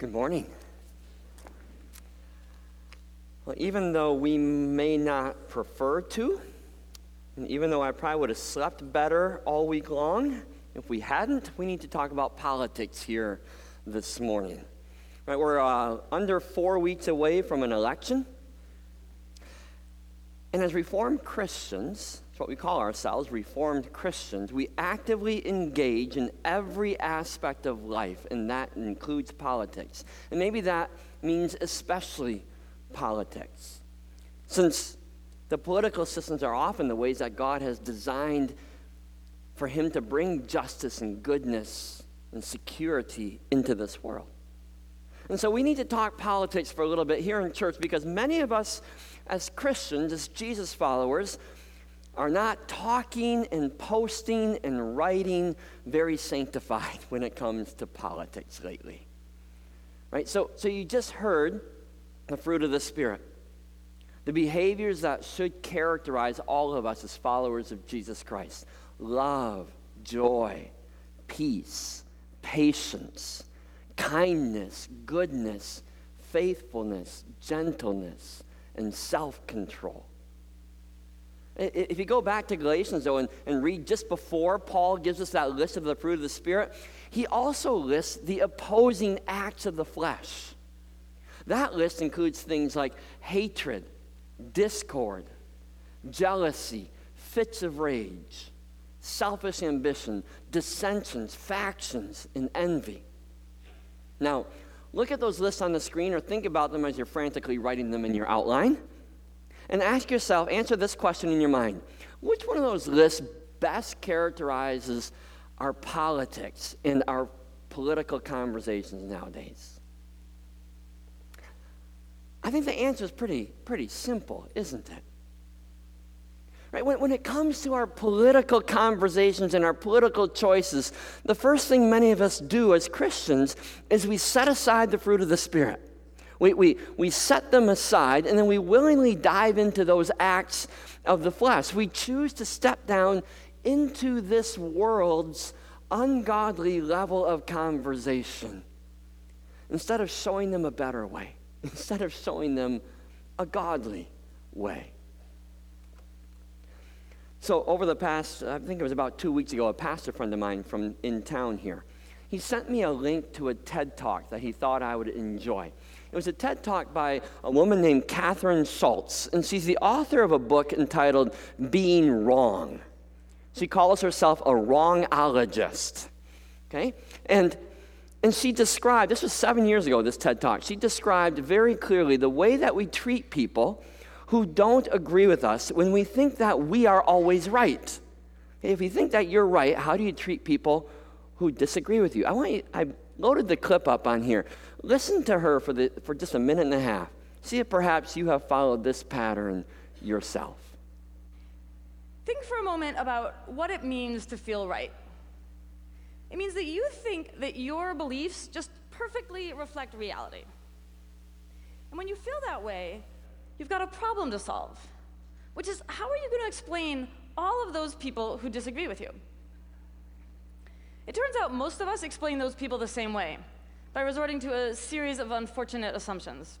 Good morning. Well, even though we may not prefer to, and even though I probably would have slept better all week long, if we hadn't, we need to talk about politics here this morning. Right, we're uh, under four weeks away from an election. And as Reformed Christians, what we call ourselves, Reformed Christians, we actively engage in every aspect of life, and that includes politics. And maybe that means especially politics. Since the political systems are often the ways that God has designed for Him to bring justice and goodness and security into this world. And so we need to talk politics for a little bit here in church because many of us, as Christians, as Jesus followers, are not talking and posting and writing very sanctified when it comes to politics lately. Right? So, so you just heard the fruit of the Spirit. The behaviors that should characterize all of us as followers of Jesus Christ love, joy, peace, patience, kindness, goodness, faithfulness, gentleness, and self control. If you go back to Galatians, though, and, and read just before Paul gives us that list of the fruit of the Spirit, he also lists the opposing acts of the flesh. That list includes things like hatred, discord, jealousy, fits of rage, selfish ambition, dissensions, factions, and envy. Now, look at those lists on the screen or think about them as you're frantically writing them in your outline. And ask yourself, answer this question in your mind Which one of those lists best characterizes our politics and our political conversations nowadays? I think the answer is pretty, pretty simple, isn't it? Right? When, when it comes to our political conversations and our political choices, the first thing many of us do as Christians is we set aside the fruit of the Spirit. We, we, we set them aside and then we willingly dive into those acts of the flesh. We choose to step down into this world's ungodly level of conversation instead of showing them a better way instead of showing them a godly way. So, over the past, I think it was about two weeks ago, a pastor friend of mine from in town here, he sent me a link to a TED talk that he thought I would enjoy. It was a TED talk by a woman named Kathryn Schulz, and she's the author of a book entitled Being Wrong. She calls herself a wrongologist. Okay? And and she described, this was seven years ago, this TED Talk, she described very clearly the way that we treat people who don't agree with us when we think that we are always right. If you think that you're right, how do you treat people who disagree with you? I want you, I loaded the clip up on here. Listen to her for, the, for just a minute and a half. See if perhaps you have followed this pattern yourself. Think for a moment about what it means to feel right. It means that you think that your beliefs just perfectly reflect reality. And when you feel that way, you've got a problem to solve, which is how are you going to explain all of those people who disagree with you? It turns out most of us explain those people the same way by resorting to a series of unfortunate assumptions.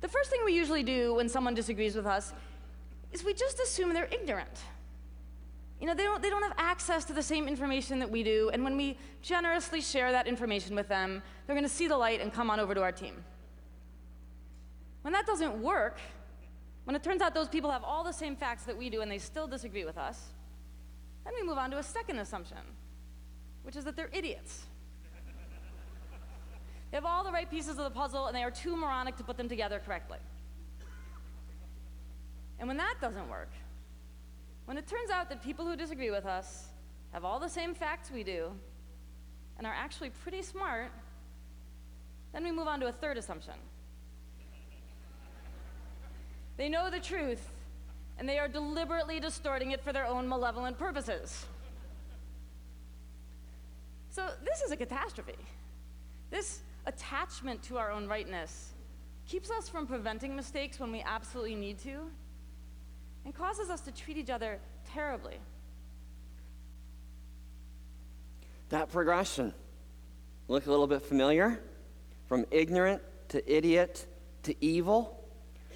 The first thing we usually do when someone disagrees with us is we just assume they're ignorant. You know, they don't, they don't have access to the same information that we do, and when we generously share that information with them, they're going to see the light and come on over to our team. When that doesn't work, when it turns out those people have all the same facts that we do and they still disagree with us, then we move on to a second assumption, which is that they're idiots. They have all the right pieces of the puzzle and they are too moronic to put them together correctly. And when that doesn't work, when it turns out that people who disagree with us have all the same facts we do and are actually pretty smart, then we move on to a third assumption. They know the truth, and they are deliberately distorting it for their own malevolent purposes. So, this is a catastrophe. This attachment to our own rightness keeps us from preventing mistakes when we absolutely need to and causes us to treat each other terribly. That progression look a little bit familiar? from ignorant to idiot to evil.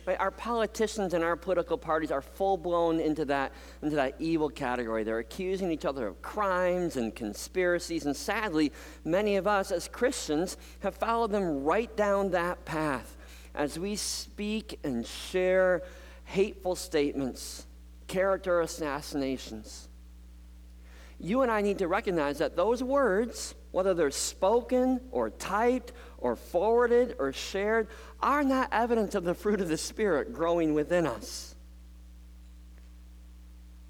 Right? Our politicians and our political parties are full blown into that, into that evil category. They're accusing each other of crimes and conspiracies. And sadly, many of us as Christians have followed them right down that path as we speak and share hateful statements, character assassinations. You and I need to recognize that those words, whether they're spoken or typed or forwarded or shared, are not evidence of the fruit of the Spirit growing within us.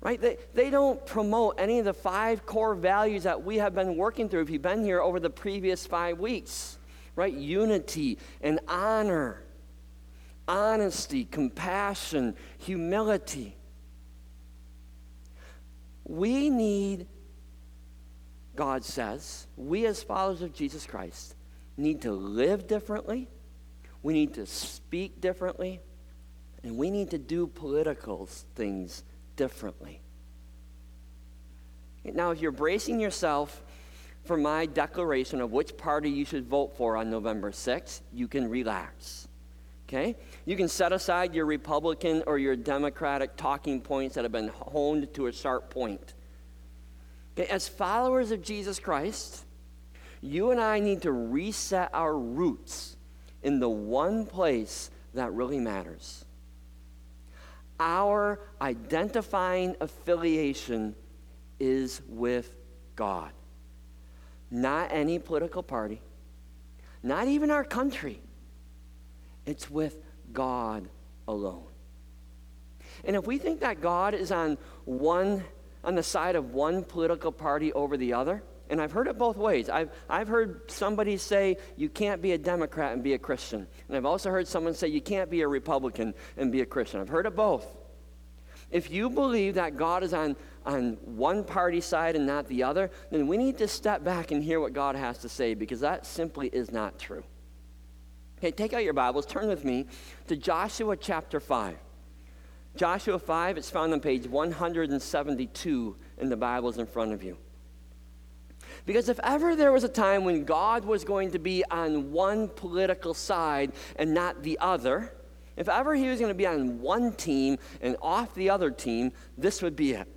Right? They, they don't promote any of the five core values that we have been working through if you've been here over the previous five weeks. Right? Unity and honor, honesty, compassion, humility. We need, God says, we as followers of Jesus Christ need to live differently we need to speak differently, and we need to do political things differently. Now, if you're bracing yourself for my declaration of which party you should vote for on November 6th, you can relax. Okay? You can set aside your Republican or your Democratic talking points that have been honed to a sharp point. Okay? As followers of Jesus Christ, you and I need to reset our roots in the one place that really matters. Our identifying affiliation is with God, not any political party, not even our country. It's with God alone. And if we think that God is on one on the side of one political party over the other, and I've heard it both ways. I've, I've heard somebody say you can't be a Democrat and be a Christian. And I've also heard someone say you can't be a Republican and be a Christian. I've heard it both. If you believe that God is on, on one party side and not the other, then we need to step back and hear what God has to say because that simply is not true. Okay, take out your Bibles, turn with me to Joshua chapter 5. Joshua 5, it's found on page 172 in the Bibles in front of you. Because if ever there was a time when God was going to be on one political side and not the other, if ever he was going to be on one team and off the other team, this would be it.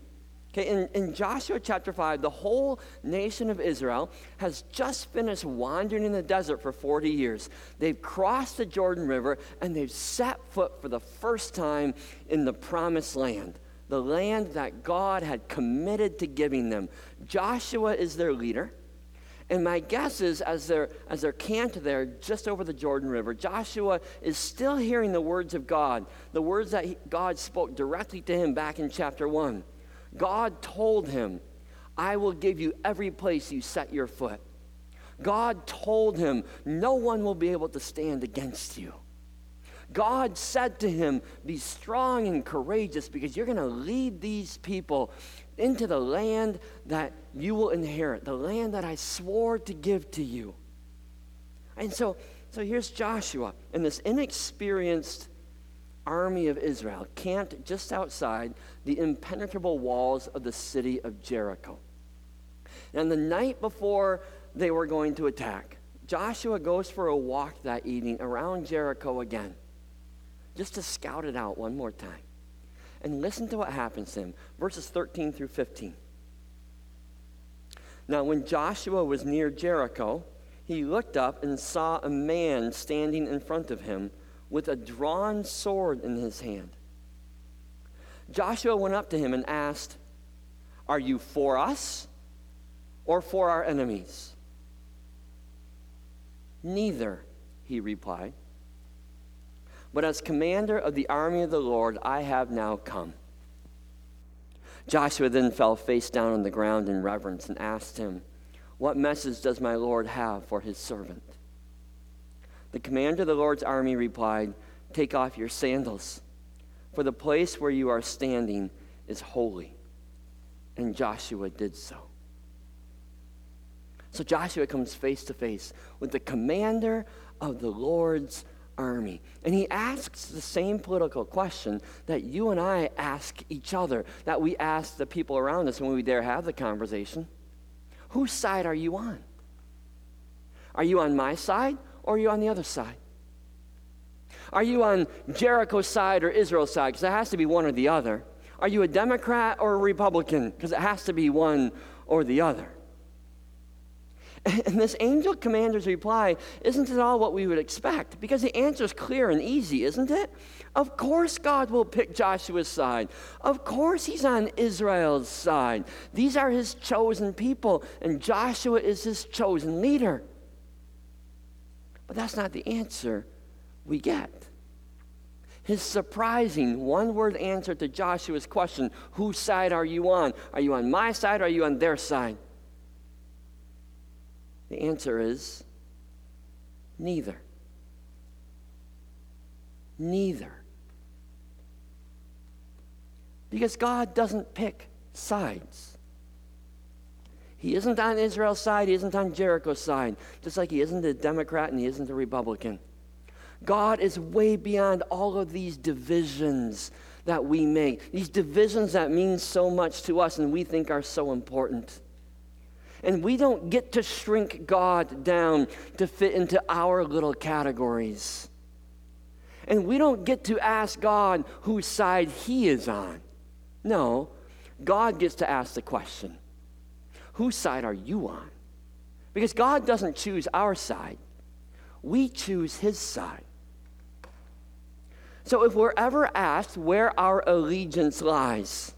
Okay, in, in Joshua chapter 5, the whole nation of Israel has just finished wandering in the desert for 40 years. They've crossed the Jordan River and they've set foot for the first time in the promised land the land that God had committed to giving them. Joshua is their leader. And my guess is, as they're, as they're camped there just over the Jordan River, Joshua is still hearing the words of God, the words that he, God spoke directly to him back in chapter 1. God told him, I will give you every place you set your foot. God told him, No one will be able to stand against you. God said to him, Be strong and courageous because you're going to lead these people into the land that you will inherit, the land that I swore to give to you. And so, so here's Joshua and this inexperienced army of Israel camped just outside the impenetrable walls of the city of Jericho. And the night before they were going to attack, Joshua goes for a walk that evening around Jericho again just to scout it out one more time. And listen to what happens to him. Verses 13 through 15. Now, when Joshua was near Jericho, he looked up and saw a man standing in front of him with a drawn sword in his hand. Joshua went up to him and asked, Are you for us or for our enemies? Neither, he replied. But as commander of the army of the Lord, I have now come. Joshua then fell face down on the ground in reverence and asked him, What message does my Lord have for his servant? The commander of the Lord's army replied, Take off your sandals, for the place where you are standing is holy. And Joshua did so. So Joshua comes face to face with the commander of the Lord's army. And he asks the same political question that you and I ask each other, that we ask the people around us when we dare have the conversation. Whose side are you on? Are you on my side or are you on the other side? Are you on Jericho's side or Israel's side? Because it has to be one or the other. Are you a Democrat or a Republican? Because it has to be one or the other. And this angel commander's reply isn't at all what we would expect because the answer is clear and easy, isn't it? Of course, God will pick Joshua's side. Of course, he's on Israel's side. These are his chosen people, and Joshua is his chosen leader. But that's not the answer we get. His surprising one word answer to Joshua's question whose side are you on? Are you on my side or are you on their side? The answer is neither. Neither. Because God doesn't pick sides. He isn't on Israel's side, he isn't on Jericho's side, just like he isn't a Democrat and he isn't a Republican. God is way beyond all of these divisions that we make, these divisions that mean so much to us and we think are so important. And we don't get to shrink God down to fit into our little categories. And we don't get to ask God whose side He is on. No, God gets to ask the question whose side are you on? Because God doesn't choose our side, we choose His side. So if we're ever asked where our allegiance lies,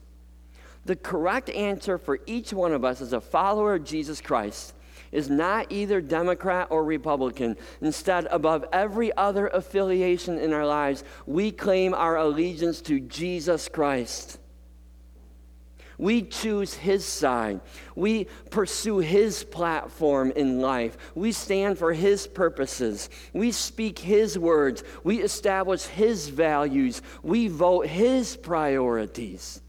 the correct answer for each one of us as a follower of Jesus Christ is not either Democrat or Republican. Instead, above every other affiliation in our lives, we claim our allegiance to Jesus Christ. We choose His side. We pursue His platform in life. We stand for His purposes. We speak His words. We establish His values. We vote His priorities.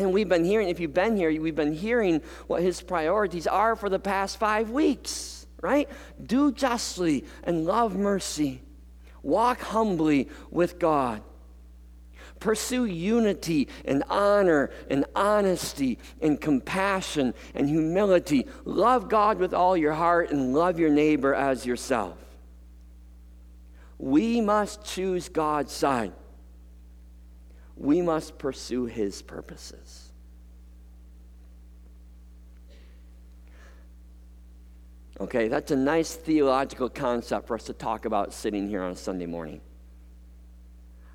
And we've been hearing, if you've been here, we've been hearing what his priorities are for the past five weeks, right? Do justly and love mercy. Walk humbly with God. Pursue unity and honor and honesty and compassion and humility. Love God with all your heart and love your neighbor as yourself. We must choose God's side we must pursue his purposes. Okay, that's a nice theological concept for us to talk about sitting here on a Sunday morning.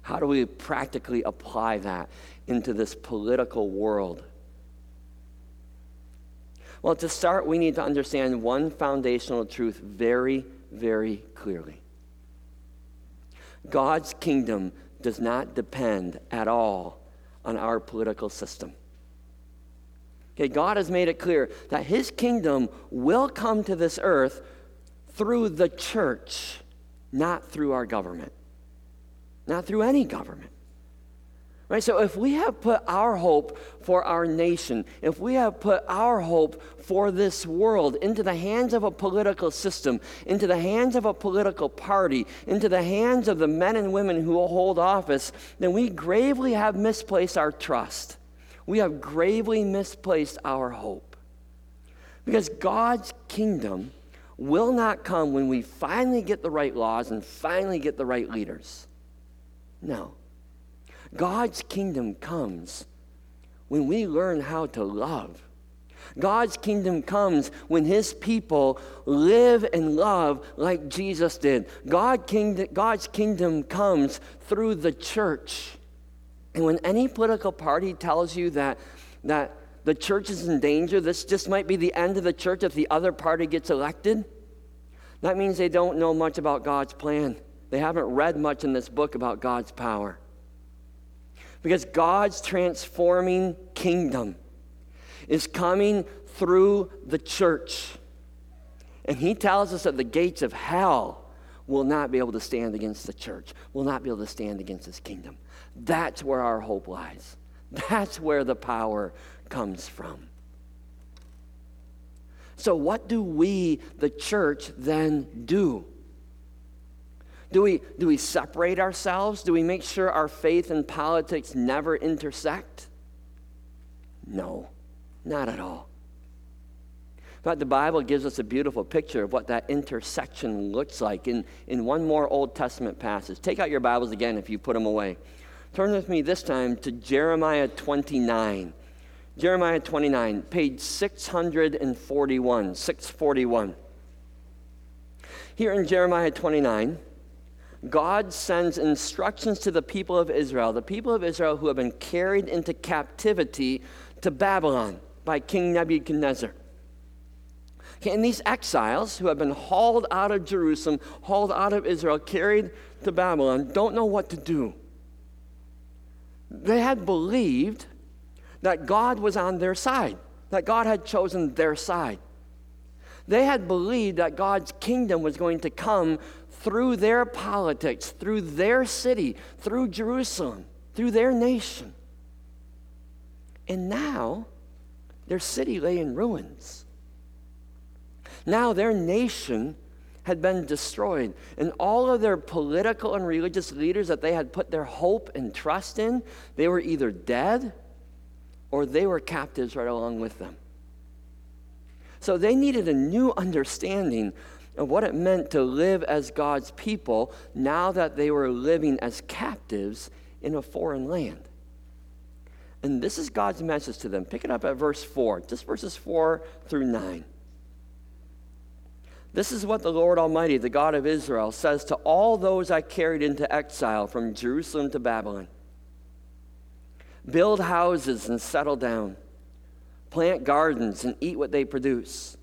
How do we practically apply that into this political world? Well, to start, we need to understand one foundational truth very, very clearly God's kingdom does not depend at all on our political system. Okay, God has made it clear that his kingdom will come to this earth through the church, not through our government, not through any government. Right? So if we have put our hope for our nation, if we have put our hope for this world into the hands of a political system, into the hands of a political party, into the hands of the men and women who will hold office, then we gravely have misplaced our trust. We have gravely misplaced our hope. Because God's kingdom will not come when we finally get the right laws and finally get the right leaders. No. God's kingdom comes when we learn how to love. God's kingdom comes when his people live and love like Jesus did. God kingdom, God's kingdom comes through the church. And when any political party tells you that, that the church is in danger, this just might be the end of the church if the other party gets elected, that means they don't know much about God's plan. They haven't read much in this book about God's power. Because God's transforming kingdom is coming through the church. And he tells us that the gates of hell will not be able to stand against the church, will not be able to stand against his kingdom. That's where our hope lies. That's where the power comes from. So, what do we, the church, then do? Do we, do we separate ourselves? Do we make sure our faith and politics never intersect? No, not at all. But the Bible gives us a beautiful picture of what that intersection looks like in, in one more Old Testament passage. Take out your Bibles again if you put them away. Turn with me this time to Jeremiah 29. Jeremiah 29, page 641. 641. Here in Jeremiah 29, God sends instructions to the people of Israel, the people of Israel who have been carried into captivity to Babylon by King Nebuchadnezzar. And these exiles who have been hauled out of Jerusalem, hauled out of Israel, carried to Babylon, don't know what to do. They had believed that God was on their side, that God had chosen their side. They had believed that God's kingdom was going to come through their politics, through their city, through Jerusalem, through their nation. And now, their city lay in ruins. Now, their nation had been destroyed, and all of their political and religious leaders that they had put their hope and trust in, they were either dead or they were captives right along with them. So they needed a new understanding of what it meant to live as God's people now that they were living as captives in a foreign land. And this is God's message to them. Pick it up at verse 4, just verses 4 through 9. This is what the Lord Almighty, the God of Israel, says to all those I carried into exile from Jerusalem to Babylon Build houses and settle down, plant gardens and eat what they produce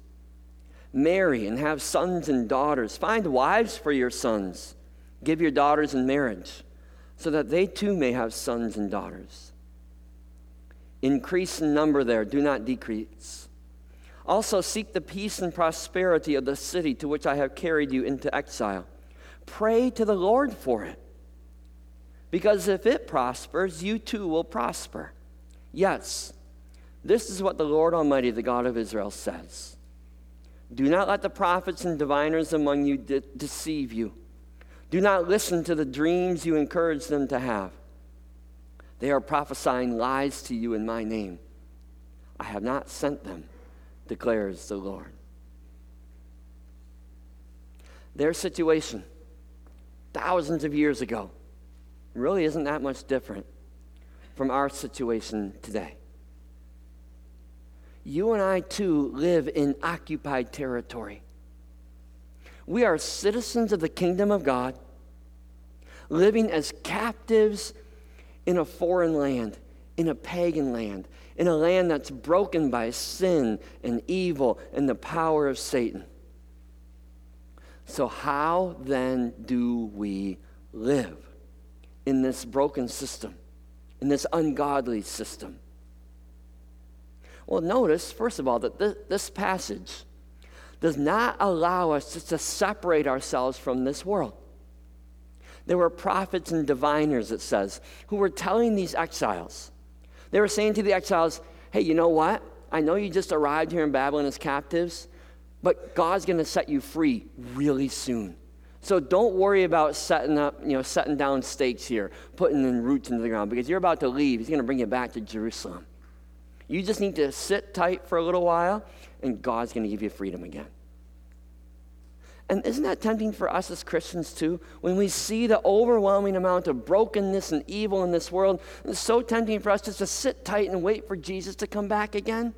marry and have sons and daughters. Find wives for your sons. Give your daughters in marriage, so that they too may have sons and daughters. Increase in number there, do not decrease. Also, seek the peace and prosperity of the city to which I have carried you into exile. Pray to the Lord for it. Because if it prospers, you too will prosper. Yes, this is what the Lord Almighty, the God of Israel, says. Do not let the prophets and diviners among you de- deceive you. Do not listen to the dreams you encourage them to have. They are prophesying lies to you in my name. I have not sent them, declares the Lord. Their situation, thousands of years ago, really isn't that much different from our situation today you and I too live in occupied territory. We are citizens of the kingdom of God, living as captives in a foreign land, in a pagan land, in a land that's broken by sin and evil and the power of Satan. So, how then do we live in this broken system, in this ungodly system? Well, notice, first of all, that this, this passage does not allow us just to separate ourselves from this world. There were prophets and diviners, it says, who were telling these exiles. They were saying to the exiles, hey, you know what? I know you just arrived here in Babylon as captives, but God's going to set you free really soon. So don't worry about setting up, you know, setting down stakes here, putting in roots into the ground, because you're about to leave. He's going to bring you back to Jerusalem. You just need to sit tight for a little while, and God's going to give you freedom again. And isn't that tempting for us as Christians too? When we see the overwhelming amount of brokenness and evil in this world, it's so tempting for us just to sit tight and wait for Jesus to come back again.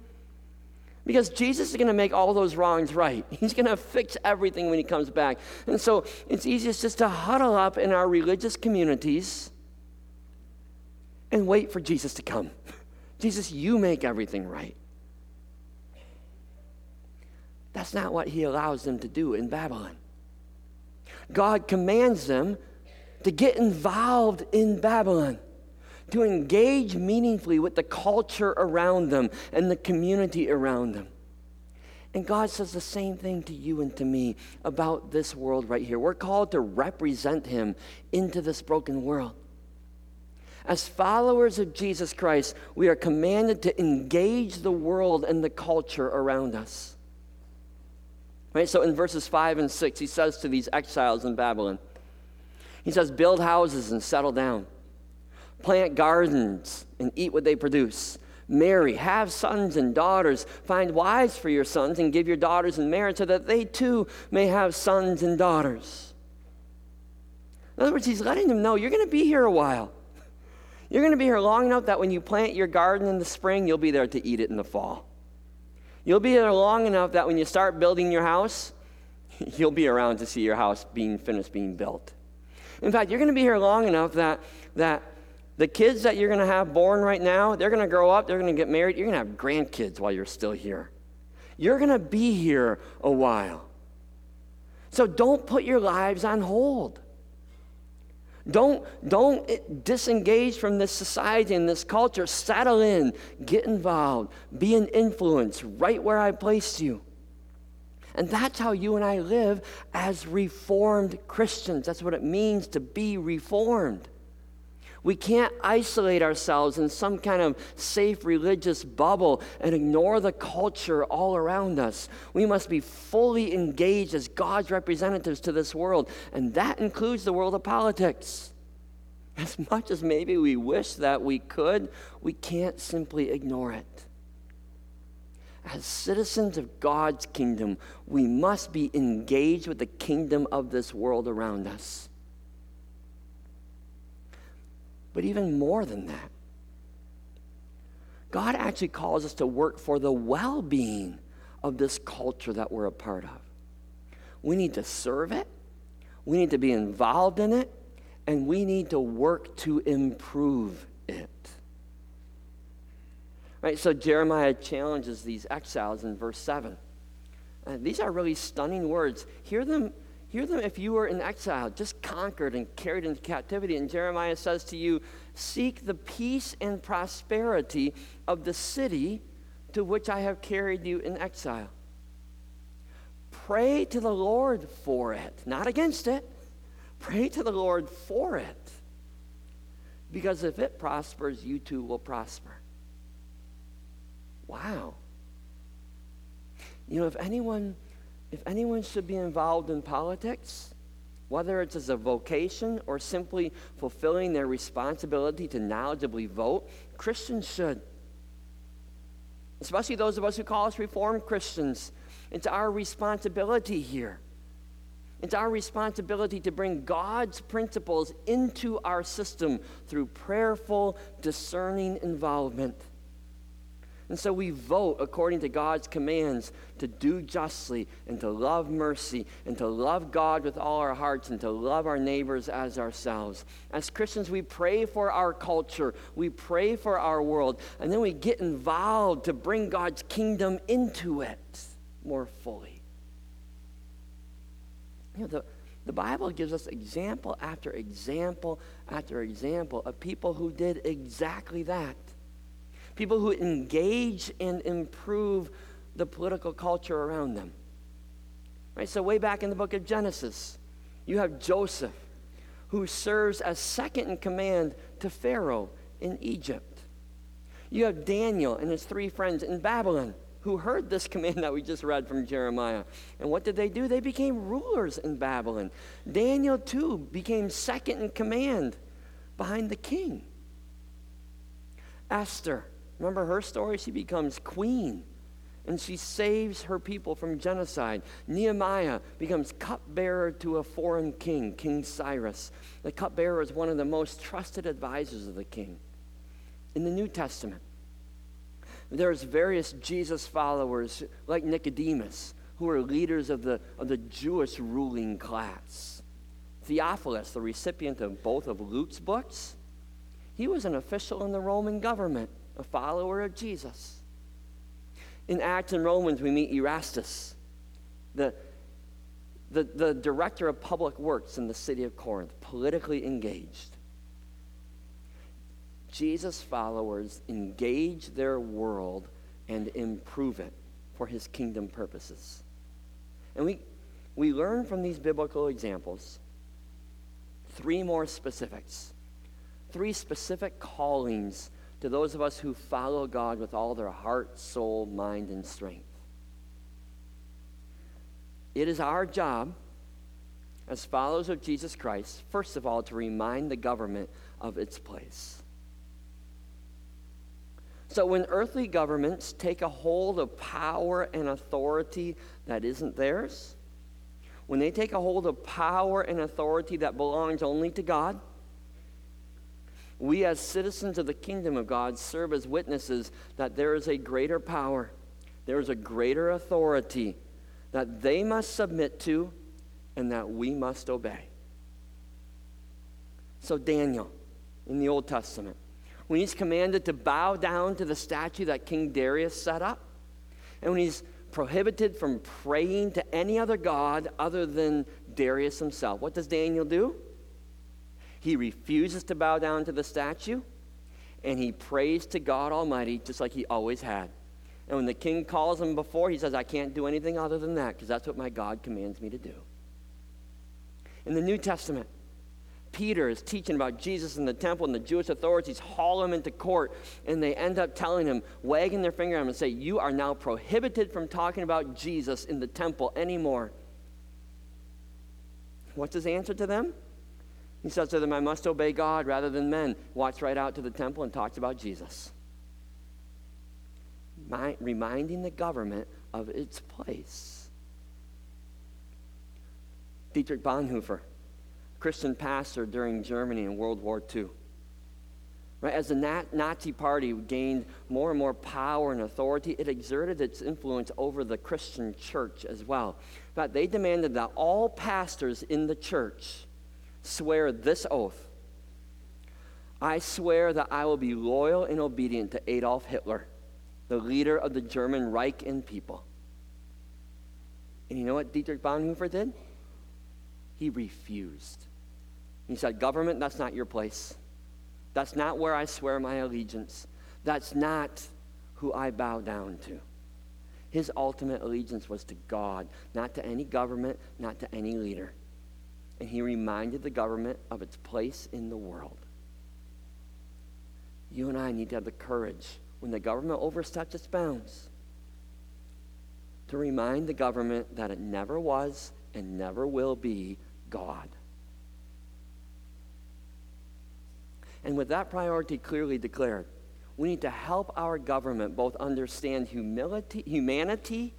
Because Jesus is going to make all those wrongs right. He's going to fix everything when he comes back. And so it's easiest just to huddle up in our religious communities and wait for Jesus to come. Jesus, you make everything right. That's not what he allows them to do in Babylon. God commands them to get involved in Babylon, to engage meaningfully with the culture around them and the community around them. And God says the same thing to you and to me about this world right here. We're called to represent Him into this broken world. As followers of Jesus Christ, we are commanded to engage the world and the culture around us. Right? So in verses 5 and 6, he says to these exiles in Babylon, he says, Build houses and settle down, plant gardens and eat what they produce, Marry, have sons and daughters, find wives for your sons, and give your daughters in marriage so that they too may have sons and daughters. In other words, he's letting them know you're going to be here a while. You're going to be here long enough that when you plant your garden in the spring, you'll be there to eat it in the fall. You'll be there long enough that when you start building your house, you'll be around to see your house being finished being built. In fact, you're going to be here long enough that, that the kids that you're going to have born right now, they're going to grow up, they're going to get married, you're going to have grandkids while you're still here. You're going to be here a while. So don't put your lives on hold. Don't, don't disengage from this society and this culture. Settle in, get involved, be an influence right where I placed you. And that's how you and I live as reformed Christians. That's what it means to be reformed. We can't isolate ourselves in some kind of safe religious bubble and ignore the culture all around us. We must be fully engaged as God's representatives to this world, and that includes the world of politics. As much as maybe we wish that we could, we can't simply ignore it. As citizens of God's kingdom, we must be engaged with the kingdom of this world around us. But even more than that, God actually calls us to work for the well being of this culture that we're a part of. We need to serve it, we need to be involved in it, and we need to work to improve it. Right, so Jeremiah challenges these exiles in verse 7. Uh, these are really stunning words. Hear them Hear them if you were in exile, just conquered and carried into captivity. And Jeremiah says to you, Seek the peace and prosperity of the city to which I have carried you in exile. Pray to the Lord for it, not against it. Pray to the Lord for it. Because if it prospers, you too will prosper. Wow. You know, if anyone if anyone should be involved in politics, whether it's as a vocation or simply fulfilling their responsibility to knowledgeably vote, Christians should. Especially those of us who call us Reformed Christians. It's our responsibility here. It's our responsibility to bring God's principles into our system through prayerful, discerning involvement. And so we vote according to God's commands to do justly and to love mercy and to love God with all our hearts and to love our neighbors as ourselves. As Christians, we pray for our culture, we pray for our world, and then we get involved to bring God's kingdom into it more fully. You know, the, the Bible gives us example after example after example of people who did exactly that people who engage and improve the political culture around them. Right? So, way back in the book of Genesis, you have Joseph, who serves as second in command to Pharaoh in Egypt. You have Daniel and his three friends in Babylon who heard this command that we just read from Jeremiah. And what did they do? They became rulers in Babylon. Daniel, too, became second in command behind the king. Esther Remember her story? She becomes queen and she saves her people from genocide. Nehemiah becomes cupbearer to a foreign king, King Cyrus. The cupbearer is one of the most trusted advisors of the king. In the New Testament, there's various Jesus followers like Nicodemus, who are leaders of the, of the Jewish ruling class. Theophilus, the recipient of both of Luke's books, he was an official in the Roman government a follower of Jesus. In Acts and Romans, we meet Erastus, the, the, the director of public works in the city of Corinth, politically engaged. Jesus' followers engage their world and improve it for his kingdom purposes. And we, we learn from these biblical examples three more specifics, three specific callings to those of us who follow God with all their heart, soul, mind, and strength. It is our job as followers of Jesus Christ, first of all, to remind the government of its place. So when earthly governments take a hold of power and authority that isn't theirs, when they take a hold of power and authority that belongs only to God, we as citizens of the kingdom of God serve as witnesses that there is a greater power, there is a greater authority that they must submit to and that we must obey. So, Daniel in the Old Testament, when he's commanded to bow down to the statue that King Darius set up, and when he's prohibited from praying to any other God other than Darius himself, what does Daniel do? He refuses to bow down to the statue, and he prays to God Almighty just like he always had. And when the king calls him before, he says, I can't do anything other than that because that's what my God commands me to do. In the New Testament, Peter is teaching about Jesus in the temple, and the Jewish authorities haul him into court, and they end up telling him, wagging their finger at him, and say, You are now prohibited from talking about Jesus in the temple anymore. What's his answer to them? He says to them, I must obey God rather than men. Walks right out to the temple and talks about Jesus. My, reminding the government of its place. Dietrich Bonhoeffer, Christian pastor during Germany in World War II. Right, as the Nazi Party gained more and more power and authority, it exerted its influence over the Christian church as well. In fact, they demanded that all pastors in the church swear this oath I swear that I will be loyal and obedient to Adolf Hitler, the leader of the German Reich and people. And you know what Dietrich Bonhoeffer did? He refused. He said, Government, that's not your place. That's not where I swear my allegiance. That's not who I bow down to. His ultimate allegiance was to God, not to any government, not to any leader and he reminded the government of its place in the world. You and I need to have the courage when the government oversteps its bounds to remind the government that it never was and never will be God. And with that priority clearly declared, we need to help our government both understand humility, humanity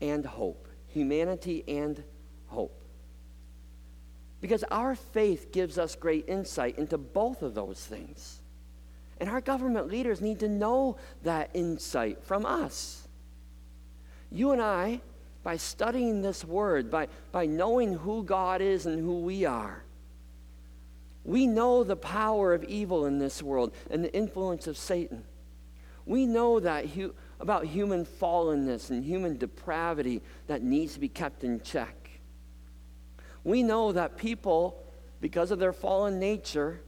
and hope. Humanity and hope. Because our faith gives us great insight into both of those things. And our government leaders need to know that insight from us. You and I, by studying this word, by, by knowing who God is and who we are, we know the power of evil in this world and the influence of Satan. We know that hu- about human fallenness and human depravity that needs to be kept in check. We know that people, because of their fallen nature,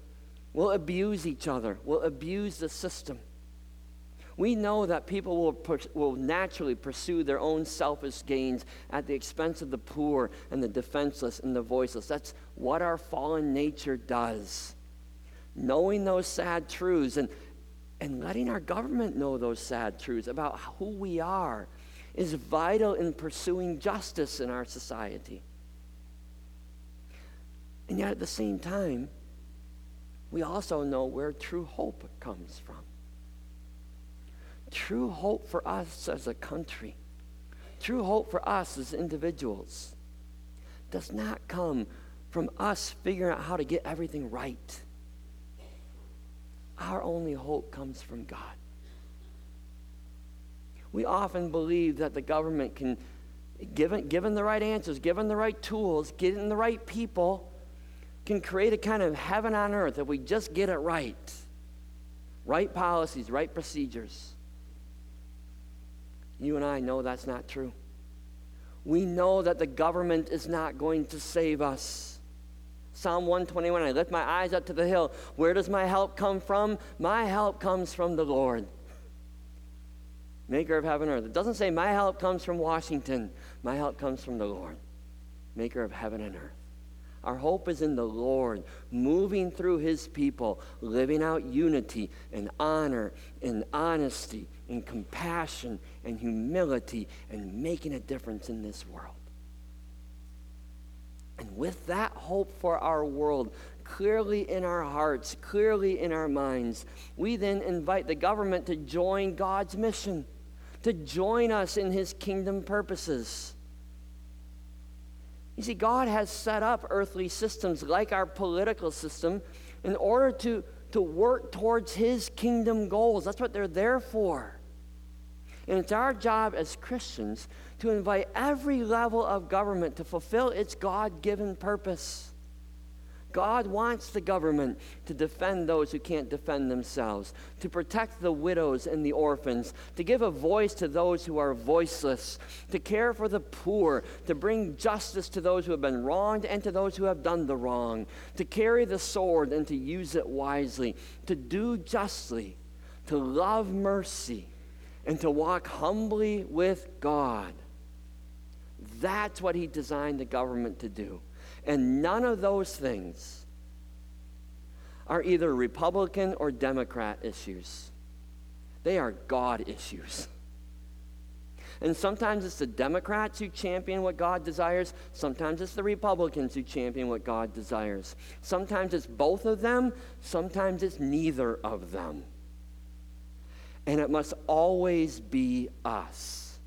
will abuse each other, will abuse the system. We know that people will, will naturally pursue their own selfish gains at the expense of the poor and the defenseless and the voiceless. That's what our fallen nature does. Knowing those sad truths and, and letting our government know those sad truths about who we are is vital in pursuing justice in our society. And yet at the same time, we also know where true hope comes from. True hope for us as a country, true hope for us as individuals, does not come from us figuring out how to get everything right. Our only hope comes from God. We often believe that the government can, given, given the right answers, given the right tools, getting the right people, can create a kind of heaven on earth if we just get it right. Right policies, right procedures. You and I know that's not true. We know that the government is not going to save us. Psalm 121 I lift my eyes up to the hill. Where does my help come from? My help comes from the Lord, maker of heaven and earth. It doesn't say my help comes from Washington, my help comes from the Lord, maker of heaven and earth. Our hope is in the Lord, moving through his people, living out unity and honor and honesty and compassion and humility and making a difference in this world. And with that hope for our world clearly in our hearts, clearly in our minds, we then invite the government to join God's mission, to join us in his kingdom purposes. You see, God has set up earthly systems like our political system in order to, to work towards his kingdom goals. That's what they're there for. And it's our job as Christians to invite every level of government to fulfill its God given purpose. God wants the government to defend those who can't defend themselves, to protect the widows and the orphans, to give a voice to those who are voiceless, to care for the poor, to bring justice to those who have been wronged and to those who have done the wrong, to carry the sword and to use it wisely, to do justly, to love mercy, and to walk humbly with God. That's what He designed the government to do. And none of those things are either Republican or Democrat issues. They are God issues. And sometimes it's the Democrats who champion what God desires. Sometimes it's the Republicans who champion what God desires. Sometimes it's both of them. Sometimes it's neither of them. And it must always be us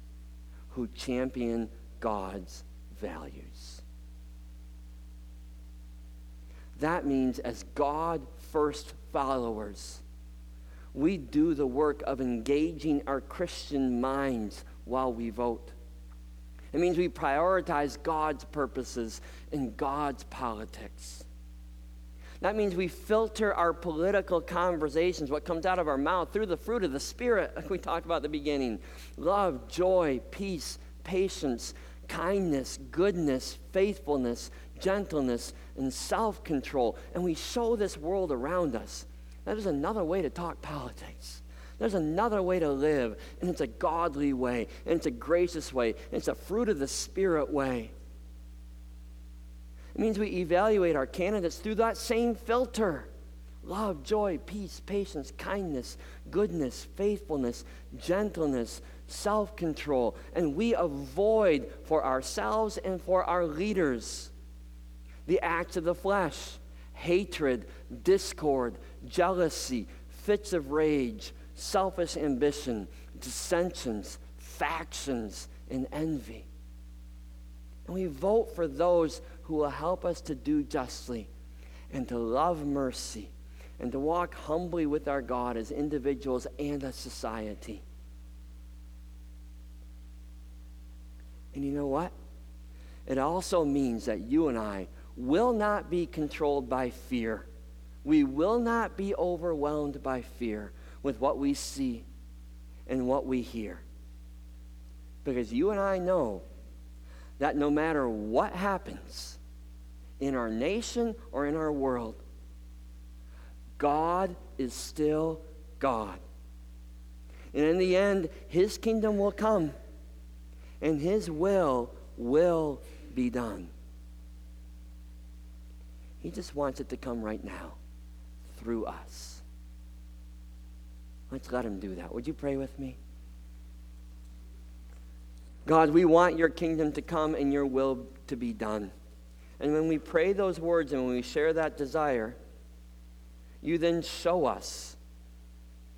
who champion God's values. That means, as God first followers, we do the work of engaging our Christian minds while we vote. It means we prioritize God's purposes and God's politics. That means we filter our political conversations, what comes out of our mouth, through the fruit of the Spirit, like we talked about at the beginning love, joy, peace, patience, kindness, goodness, faithfulness, gentleness, and self control. And we show this world around us. That is another way to talk politics. There's another way to live, and it's a godly way, and it's a gracious way, and it's a fruit of the Spirit way. It means we evaluate our candidates through that same filter love, joy, peace, patience, kindness, goodness, faithfulness, gentleness, self control. And we avoid for ourselves and for our leaders the acts of the flesh hatred, discord, jealousy, fits of rage, selfish ambition, dissensions, factions, and envy. And we vote for those who will help us to do justly and to love mercy and to walk humbly with our God as individuals and as society. And you know what? It also means that you and I will not be controlled by fear. We will not be overwhelmed by fear with what we see and what we hear. Because you and I know that no matter what happens in our nation or in our world, God is still God. And in the end, His kingdom will come and His will will be done. He just wants it to come right now through us. Let's let Him do that. Would you pray with me? God, we want your kingdom to come and your will to be done. And when we pray those words and when we share that desire, you then show us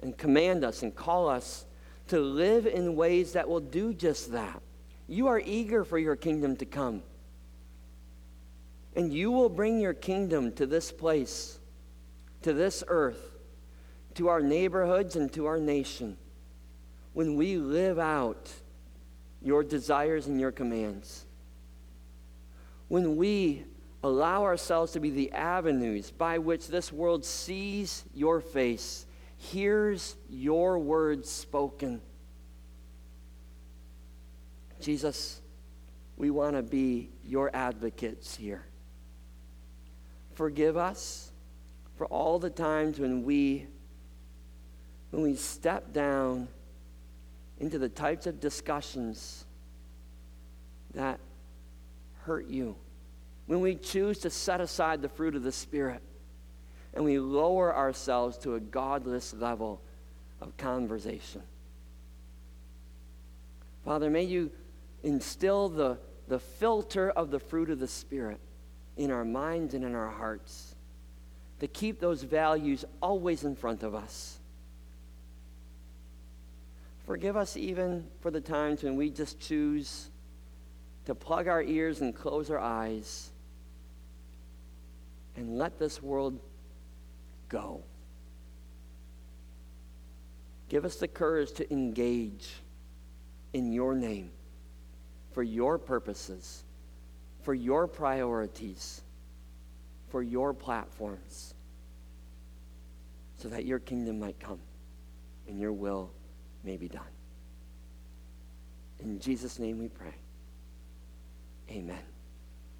and command us and call us to live in ways that will do just that. You are eager for your kingdom to come. And you will bring your kingdom to this place, to this earth, to our neighborhoods, and to our nation when we live out your desires and your commands. When we allow ourselves to be the avenues by which this world sees your face, hears your words spoken. Jesus, we want to be your advocates here. Forgive us for all the times when we when we step down into the types of discussions that hurt you when we choose to set aside the fruit of the Spirit and we lower ourselves to a godless level of conversation. Father, may you instill the, the filter of the fruit of the Spirit in our minds and in our hearts. to keep those values always in front of us. Forgive us even for the times when we just choose to plug our ears and close our eyes and let this world go. Give us the courage to engage in your name for your purposes, for your priorities, for your platforms, so that your kingdom might come and your will may be done. In Jesus' name we pray. Amen.